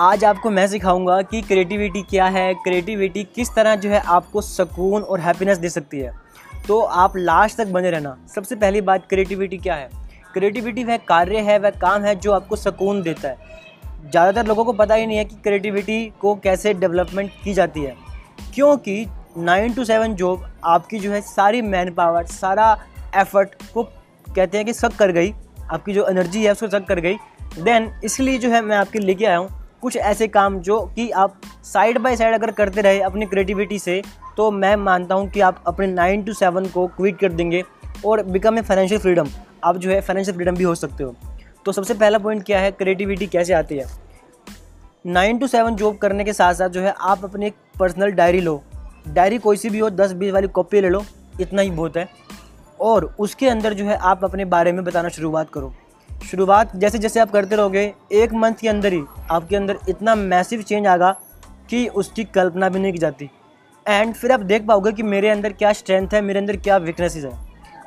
आज आपको मैं सिखाऊँगा कि क्रिएटिविटी क्या है क्रिएटिविटी किस तरह जो है आपको सुकून और हैप्पीनेस दे सकती है। तो आप लास्ट तक बने रहना। सबसे पहली बात क्रिएटिविटी क्या है? क्रिएटिविटी वह कार्य है, वह काम है जो आपको सुकून देता है। ज़्यादातर लोगों को पता ही नहीं है कि क्रिएटिविटी को कैसे डेवलपमेंट की जाती है। क्योंकि नाइन टू सेवन जॉब आपकी जो है सारी मैन पावर सारा एफर्ट को कहते हैं कि सक कर गई। आपकी जो एनर्जी है उसको सक कर गई। देन इसलिए जो है मैं आपके लेके आया हूँ। कुछ ऐसे काम जो कि आप साइड बाय साइड अगर करते रहे अपनी क्रिएटिविटी से तो मैं मानता हूँ कि आप अपने नाइन टू सेवन को क्विट कर देंगे और बिकम ए फाइनेंशियल फ्रीडम आप जो है फाइनेंशियल फ्रीडम भी हो सकते हो. तो सबसे पहला पॉइंट क्या है? क्रिएटिविटी कैसे आती है? नाइन टू सेवन जॉब करने के साथ साथ जो है आप अपनी एक पर्सनल डायरी लो. डायरी कोई सी भी हो, दस बीस वाली कॉपी ले लो, इतना ही बहुत है. और उसके अंदर जो है आप अपने बारे में बताना शुरुआत करो. शुरुआत जैसे जैसे आप करते रहोगे, एक मंथ के अंदर ही आपके अंदर इतना मैसिव चेंज आगा कि उसकी कल्पना भी नहीं की जाती। एंड फिर आप देख पाओगे कि मेरे अंदर क्या स्ट्रेंथ है, मेरे अंदर क्या वीकनेसेस है।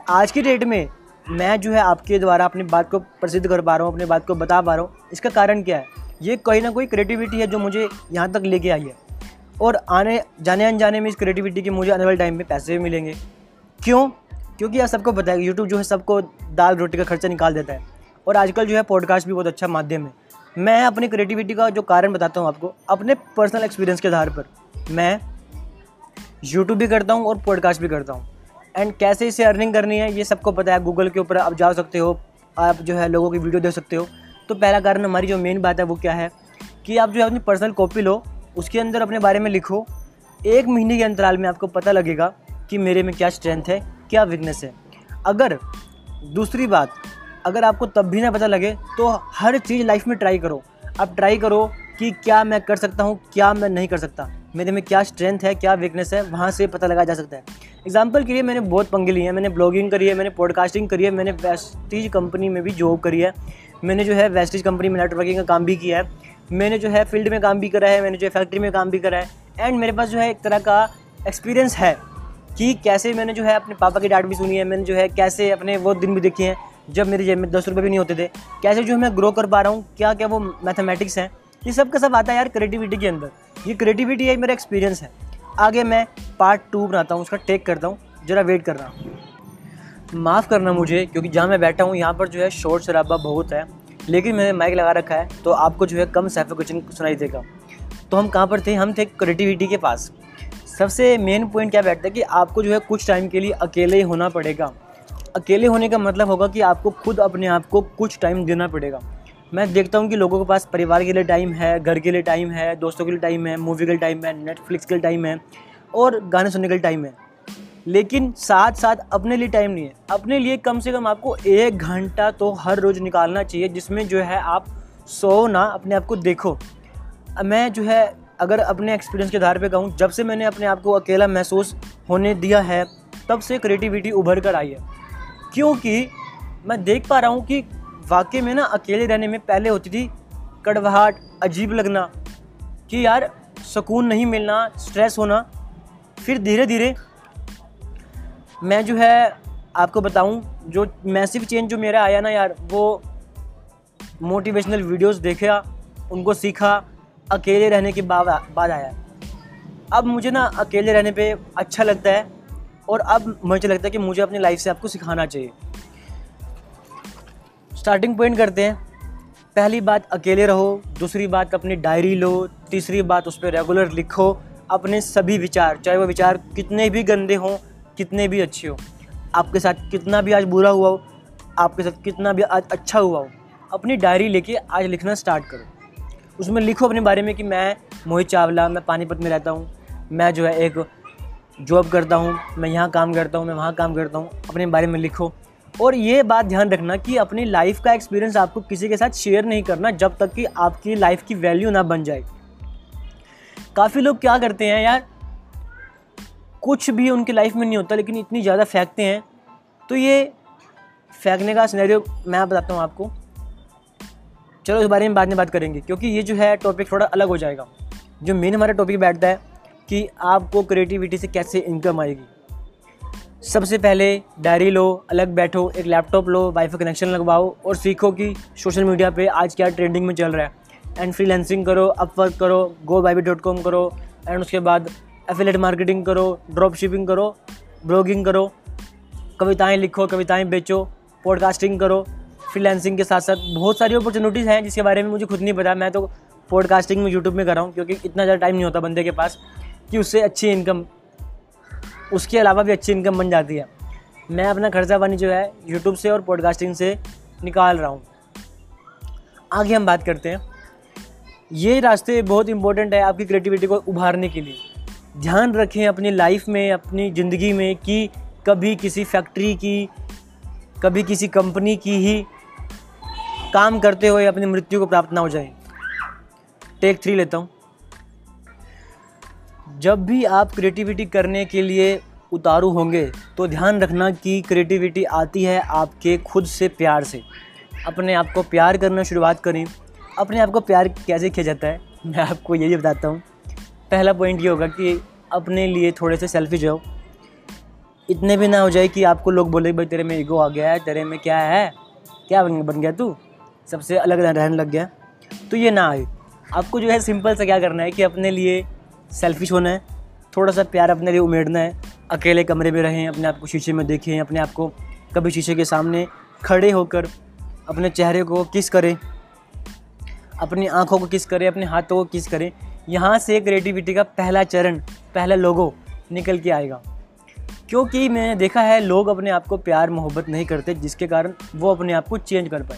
आज की डेट में मैं जो है आपके द्वारा अपनी बात को प्रसिद्ध कर पा रहा हूँ, अपनी बात को बता पा रहा हूँ। इसका कारण क्या है? ये कोई ना कोई क्रिएटिविटी है जो मुझे यहाँ तक लेके आई है। और आने, जाने अनजाने में इस क्रिएटिविटी के मुझे आने वाले टाइम में पैसे भी मिलेंगे। क्यों? क्योंकि आप सबको है यूट्यूब जो है सबको दाल रोटी का खर्चा निकाल देता है। और आजकल जो है पॉडकास्ट भी बहुत अच्छा माध्यम है। मैं अपनी क्रिएटिविटी का जो कारण बताता हूँ आपको, अपने पर्सनल एक्सपीरियंस के आधार पर, मैं यूट्यूब भी करता हूँ और पॉडकास्ट भी करता हूँ। एंड कैसे इसे अर्निंग करनी है, ये सबको पता है। गूगल के ऊपर आप जा सकते हो, आप जो है लोगों की वीडियो देख सकते हो। तो पहला कारण हमारी जो मेन बात है वो क्या है कि आप जो है अपनी पर्सनल कॉपी लो, उसके अंदर अपने बारे में लिखो। एक महीने के अंतराल में आपको पता लगेगा कि मेरे में क्या स्ट्रेंथ है, क्या वीकनेस है। अगर दूसरी बात अगर आपको तब भी ना पता लगे तो हर चीज़ लाइफ में ट्राई करो। आप ट्राई करो कि क्या मैं कर सकता हूँ, क्या मैं नहीं कर सकता। मेरे में क्या स्ट्रेंथ है, क्या वीकनेस है, वहाँ से पता लगाया जा सकता है। एग्ज़ाम्पल के लिए मैंने बहुत पंगे लिए हैं। मैंने ब्लॉगिंग करी है, मैंने पॉडकास्टिंग करी है, मैंने वेस्टीज कंपनी में भी जॉब करी है। मैंने जो है वेस्टीज कंपनी में नेटवर्किंग का काम भी किया है। मैंने जो है फ़ील्ड में काम भी करा है, मैंने जो है फैक्ट्री में काम भी करा है। एंड मेरे पास जो है एक तरह का एक्सपीरियंस है कि कैसे मैंने जो है अपने पापा की डांट भी सुनी है, मैंने जो है कैसे अपने वो दिन भी देखे हैं। जब मेरी जेब में दस रुपये भी नहीं होते थे। कैसे जो मैं ग्रो कर पा रहा हूँ, क्या क्या वो मैथमेटिक्स हैं, ये सब का सब आता है यार क्रिएटिविटी के अंदर। ये क्रिएटिविटी है मेरा एक्सपीरियंस है। आगे मैं पार्ट टू बनाता हूँ, उसका टेक करता हूँ, ज़रा वेट कर रहा हूँ। माफ़ करना मुझे, क्योंकि जहाँ मैं बैठा हूँ, यहाँ पर जो है शोर शराबा बहुत है, लेकिन मैंने माइक लगा रखा है तो आपको जो है कम सैफिकेशन सुनाई देगा। तो हम कहाँ पर थे? हम थे क्रिएटिविटी के पास। सबसे मेन पॉइंट क्या बैठता है कि आपको जो है कुछ टाइम के लिए अकेले ही होना पड़ेगा। अकेले होने का मतलब होगा कि आपको खुद अपने आप को कुछ टाइम देना पड़ेगा। मैं देखता हूँ कि लोगों के पास परिवार के लिए टाइम है, घर के लिए टाइम है, दोस्तों के लिए टाइम है मूवी के लिए टाइम है नेटफ्लिक्स के लिए टाइम है, और गाने सुनने के लिए टाइम है। लेकिन साथ साथ अपने लिए टाइम नहीं है। अपने लिए कम से कम आपको एक घंटा तो हर रोज़ निकालना चाहिए, जिसमें जो है आप सो ना अपने आप को देखो। मैं जो है, अगर अपने एक्सपीरियंस के आधार पे कहूँ, जब से मैंने अपने आप को अकेला महसूस होने दिया है, तब से क्रिएटिविटी उभर कर आई है। क्योंकि मैं देख पा रहा हूँ कि वाकई में ना अकेले रहने में पहले होती थी कड़वाहट, अजीब लगना, कि यार सुकून नहीं मिलना स्ट्रेस होना। फिर धीरे धीरे मैं जो है आपको बताऊँ, जो मैसिव चेंज जो मेरा आया ना यार, वो मोटिवेशनल वीडियोस देखा, उनको सीखा, अकेले रहने के बाद आया। अब मुझे ना अकेले रहने पे अच्छा लगता है। और अब मुझे लगता है कि मुझे अपनी लाइफ से आपको सिखाना चाहिए। स्टार्टिंग पॉइंट करते हैं। पहली बात, अकेले रहो। दूसरी बात, अपनी डायरी लो। तीसरी बात, उस पर रेगुलर लिखो। अपने सभी विचार, चाहे वो विचार कितने भी गंदे हों, कितने भी अच्छे हों, आपके साथ कितना भी आज बुरा हुआ हो, आपके साथ कितना भी आज अच्छा हुआ हो, अपनी डायरी लेके आज लिखना स्टार्ट करो। उसमें लिखो अपने बारे में कि मैं मोहित चावला, मैं पानीपत में रहता हूँ। मैं जो है एक जॉब करता हूँ, मैं यहाँ काम करता हूँ, मैं वहाँ काम करता हूँ, अपने बारे में लिखो। और ये बात ध्यान रखना कि अपनी लाइफ का एक्सपीरियंस आपको किसी के साथ शेयर नहीं करना जब तक कि आपकी लाइफ की वैल्यू ना बन जाए। काफ़ी लोग क्या करते हैं यार, कुछ भी उनकी लाइफ में नहीं होता, लेकिन इतनी ज़्यादा फेंकते हैं। तो ये फेंकने का सिनेरियो मैं बताता हूँ आपको। चलो इस बारे में बाद में बात करेंगे, क्योंकि ये जो है टॉपिक थोड़ा अलग हो जाएगा। जो मेन हमारा टॉपिक बैठता है कि आपको क्रिएटिविटी से कैसे इनकम आएगी। सबसे पहले डायरी लो, अलग बैठो, एक लैपटॉप लो वाईफाई कनेक्शन लगवाओ और सीखो कि सोशल मीडिया पे आज क्या ट्रेंडिंग में चल रहा है। एंड फ्रीलैंसिंग करो अपवर्क करो गो बाई डॉट कॉम करो एंड उसके बाद एफिलेट मार्केटिंग करो ड्रॉप शिपिंग करो ब्लॉगिंग करो, कविताएँ लिखो, कविताएँ बेचो पॉडकास्टिंग करो। फ्रीलैंसिंग के साथ साथ बहुत सारी अपॉर्चुनिटीज़ हैं जिसके बारे में मुझे खुद नहीं पता। मैं तो पॉडकास्टिंग में यूट्यूब में कर रहा हूँ क्योंकि इतना ज़्यादा टाइम नहीं होता बंदे के पास। कि उससे अच्छी इनकम उसके अलावा भी अच्छी इनकम बन जाती है। मैं अपना खर्चा पानी जो है यूट्यूब से और पॉडकास्टिंग से निकाल रहा हूँ। आगे हम बात करते हैं। ये रास्ते बहुत इंपॉर्टेंट है आपकी क्रिएटिविटी को उभारने के लिए। ध्यान रखें अपनी लाइफ में, अपनी ज़िंदगी में कि कभी किसी फैक्ट्री की, कभी किसी कंपनी की ही काम करते हुए अपनी मृत्यु को प्राप्त ना हो जाए। टेक थ्री लेता हूँ। जब भी आप क्रिएटिविटी करने के लिए उतारू होंगे तो ध्यान रखना कि क्रिएटिविटी आती है आपके खुद से प्यार से। अपने आप को प्यार करना शुरुआत करें। अपने आप को प्यार कैसे किया जाता है? मैं आपको यही बताता हूँ। पहला पॉइंट ये होगा कि अपने लिए थोड़े से सेल्फी जाओ इतने भी ना हो जाए कि आपको लोग बोले, भाई, तेरे में ईगो आ गया है, तेरे में क्या है? क्या बन गया तू? सबसे अलग रहने लग गया। तो ये ना आए। आपको जो है सिंपल सा क्या करना है कि अपने लिए सेल्फिश होना है। थोड़ा सा प्यार अपने लिए उमेड़ना है। अकेले कमरे में रहें, अपने आप को शीशे में देखें, अपने आप को कभी शीशे के सामने खड़े होकर अपने चेहरे को किस करें। अपनी आँखों को किस करें, अपने हाथों को किस करें। यहाँ से क्रिएटिविटी का पहला चरण, पहला लोगो निकल के आएगा। क्योंकि मैंने देखा है, लोग अपने आप को प्यार, मोहब्बत नहीं करते, जिसके कारण वो अपने आप को चेंज कर पाए।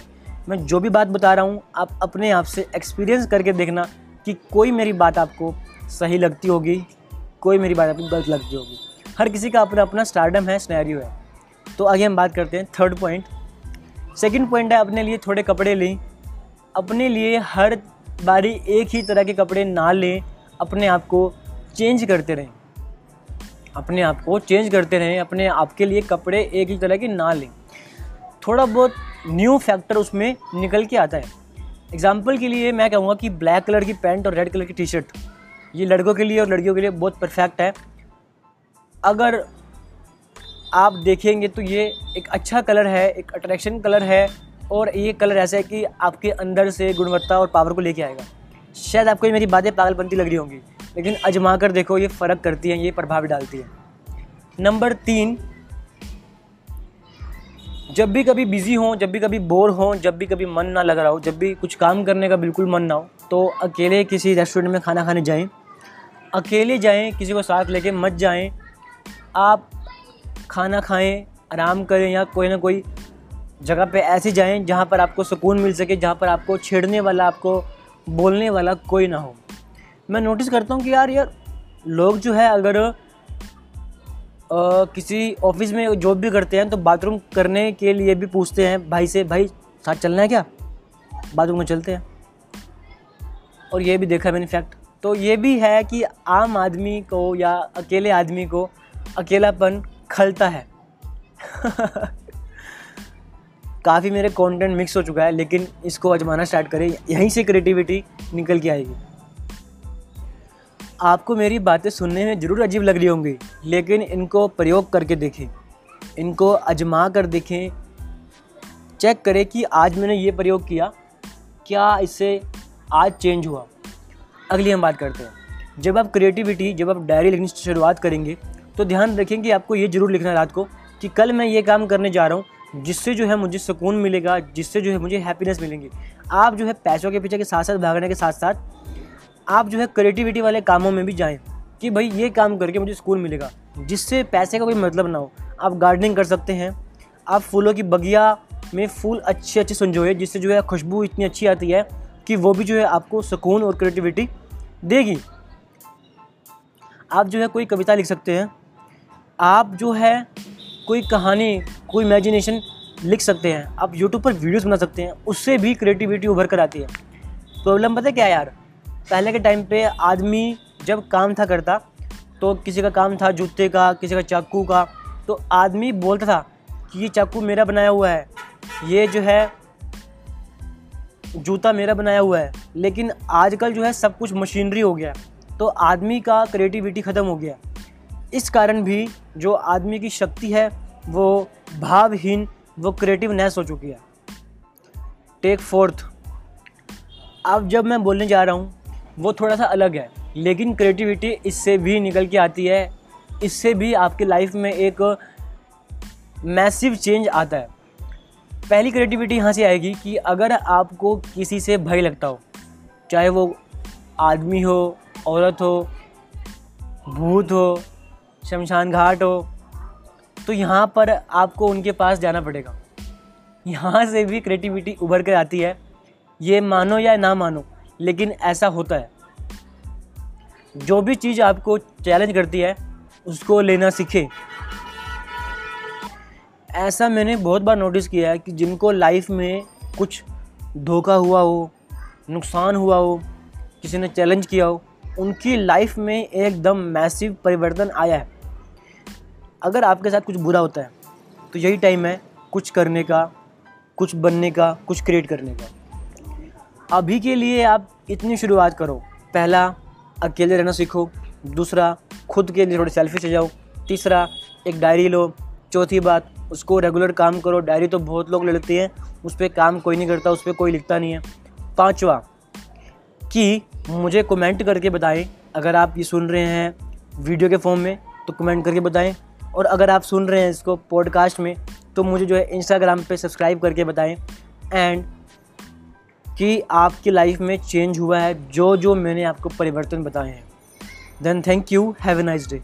मैं जो भी बात बता रहा हूँ, आप अपने आप से एक्सपीरियंस करके देखना कि कोई मेरी बात आपको सही लगती होगी, कोई मेरी बात आपको गलत लगती होगी। हर किसी का अपना अपना स्टार्डम है स्नैरियो है। तो आगे हम बात करते हैं थर्ड पॉइंट सेकंड पॉइंट है, अपने लिए थोड़े कपड़े लें। अपने लिए हर बारी एक ही तरह के कपड़े ना लें, अपने आप को चेंज करते रहें। अपने आप को चेंज करते रहें, अपने आप के लिए कपड़े एक ही तरह के ना लें। थोड़ा बहुत न्यू फैक्टर उसमें निकल के आता है। एग्ज़ाम्पल के लिए मैं कहूँगा कि ब्लैक कलर की पैंट और रेड कलर की टी शर्ट ये लड़कों के लिए और लड़कियों के लिए बहुत परफेक्ट है। अगर आप देखेंगे तो ये एक अच्छा कलर है, एक अट्रैक्शन कलर है और ये कलर ऐसा है कि आपके अंदर से गुणवत्ता और पावर को लेके आएगा। शायद आपको ये मेरी बातें पागलपंती लग रही होंगी, लेकिन अजमा कर देखो ये फ़र्क करती हैं, ये प्रभाव डालती है। नंबर तीन, जब भी कभी बिज़ी हो, जब भी कभी बोर हो, जब भी कभी मन ना लग रहा हो, जब भी कुछ काम करने का बिल्कुल मन ना हो तो अकेले किसी रेस्टोरेंट में खाना खाने जाएँ। अकेले जाएँ किसी को साथ लेके मत जाएँ। आप खाना खाएँ आराम करें या कोई ना कोई जगह पे ऐसे जाएँ जहाँ पर आपको सुकून मिल सके जहाँ पर आपको छेड़ने वाला आपको बोलने वाला कोई ना हो। मैं नोटिस करता हूँ कि यार यार लोग जो है अगर आ, किसी ऑफ़िस में जॉब भी करते हैं तो बाथरूम करने के लिए भी पूछते हैं भाई से भाई साथ चलना है क्या? बाथरूम में चलते हैं। और ये भी देखा मैंने फैक्ट तो ये भी है कि आम आदमी को या अकेले आदमी को अकेलापन खलता है। काफ़ी मेरे कंटेंट मिक्स हो चुका है, लेकिन इसको आजमाना स्टार्ट करें। यहीं से क्रिएटिविटी निकल के आएगी। आपको मेरी बातें सुनने में ज़रूर अजीब लग रही होंगी, लेकिन इनको प्रयोग करके देखें। इनको आजमा कर देखें। चेक करें कि आज मैंने ये प्रयोग किया, क्या इससे आज चेंज हुआ। अगली हम बात करते हैं। जब आप क्रिएटिविटी जब आप डायरी लिखनी शुरुआत करेंगे तो ध्यान रखें कि आपको ये ज़रूर लिखना है रात को कि कल मैं ये काम करने जा रहा हूँ, जिससे जो है मुझे सुकून मिलेगा, जिससे जो है मुझे हैप्पीनेस मिलेंगी। आप जो है पैसों के पीछे के साथ साथ भागने के साथ साथ आप जो है क्रिएटिविटी वाले कामों में भी जाएँ कि भाई ये काम करके मुझे सुकून मिलेगा, जिससे पैसे का कोई मतलब ना हो। आप गार्डनिंग कर सकते हैं, आप फूलों की बगिया में फूल अच्छे अच्छे संजोए, जिससे जो है खुशबू इतनी अच्छी आती है कि वो भी जो है आपको सुकून और क्रिएटिविटी देगी। आप जो है कोई कविता लिख सकते हैं। आप जो है कोई कहानी, कोई इमेजिनेशन लिख सकते हैं। आप यूट्यूब पर वीडियोस बना सकते हैं। उससे भी क्रिएटिविटी उभर कर आती है। प्रॉब्लम पता है क्या यार? पहले के टाइम पे आदमी जब काम था करता तो किसी का काम था जूते का, किसी का चाकू का तो आदमी बोलता था कि ये चाकू मेरा बनाया हुआ है। ये जो है जूता मेरा बनाया हुआ है, लेकिन आजकल जो है सब कुछ मशीनरी हो गया तो आदमी का क्रिएटिविटी ख़त्म हो गया इस कारण भी जो आदमी की शक्ति है, वो भावहीन, वो क्रिएटिवनेस हो चुकी है। टेक फोर्थ अब जब मैं बोलने जा रहा हूँ, वो थोड़ा सा अलग है, लेकिन क्रिएटिविटी इससे भी निकल के आती है, इससे भी आपकी लाइफ में एक मैसिव चेंज आता है। पहली क्रिएटिविटी यहाँ से आएगी कि अगर आपको किसी से भय लगता हो, चाहे वो आदमी हो, औरत हो, भूत हो, शमशान घाट हो तो यहाँ पर आपको उनके पास जाना पड़ेगा। यहाँ से भी क्रिएटिविटी उभर कर आती है। ये मानो या ना मानो, लेकिन ऐसा होता है। जो भी चीज़ आपको चैलेंज करती है, उसको लेना सीखे। ऐसा मैंने बहुत बार नोटिस किया है कि जिनको लाइफ में कुछ धोखा हुआ हो, नुकसान हुआ हो, किसी ने चैलेंज किया हो, उनकी लाइफ में एकदम मैसिव परिवर्तन आया है। अगर आपके साथ कुछ बुरा होता है तो यही टाइम है कुछ करने का, कुछ बनने का, कुछ क्रिएट करने का। अभी के लिए आप इतनी शुरुआत करो। पहला, अकेले रहना सीखो। दूसरा, खुद के लिए थोड़े सेल्फिश हो जाओ। तीसरा, एक डायरी लो। चौथी बात उसको रेगुलर काम करो। डायरी तो बहुत लोग लिखते हैं, उस पर काम कोई नहीं करता, उस पर कोई लिखता नहीं है। पाँचवा, कि मुझे कमेंट करके बताएँ, अगर आप ये सुन रहे हैं वीडियो के फॉर्म में तो कमेंट करके बताएँ। और अगर आप सुन रहे हैं इसको पॉडकास्ट में तो मुझे जो है इंस्टाग्राम पे सब्सक्राइब करके बताएँ। एंड कि आपकी लाइफ में चेंज हुआ है जो जो मैंने आपको परिवर्तन बताए हैं। Then thank you have a nice day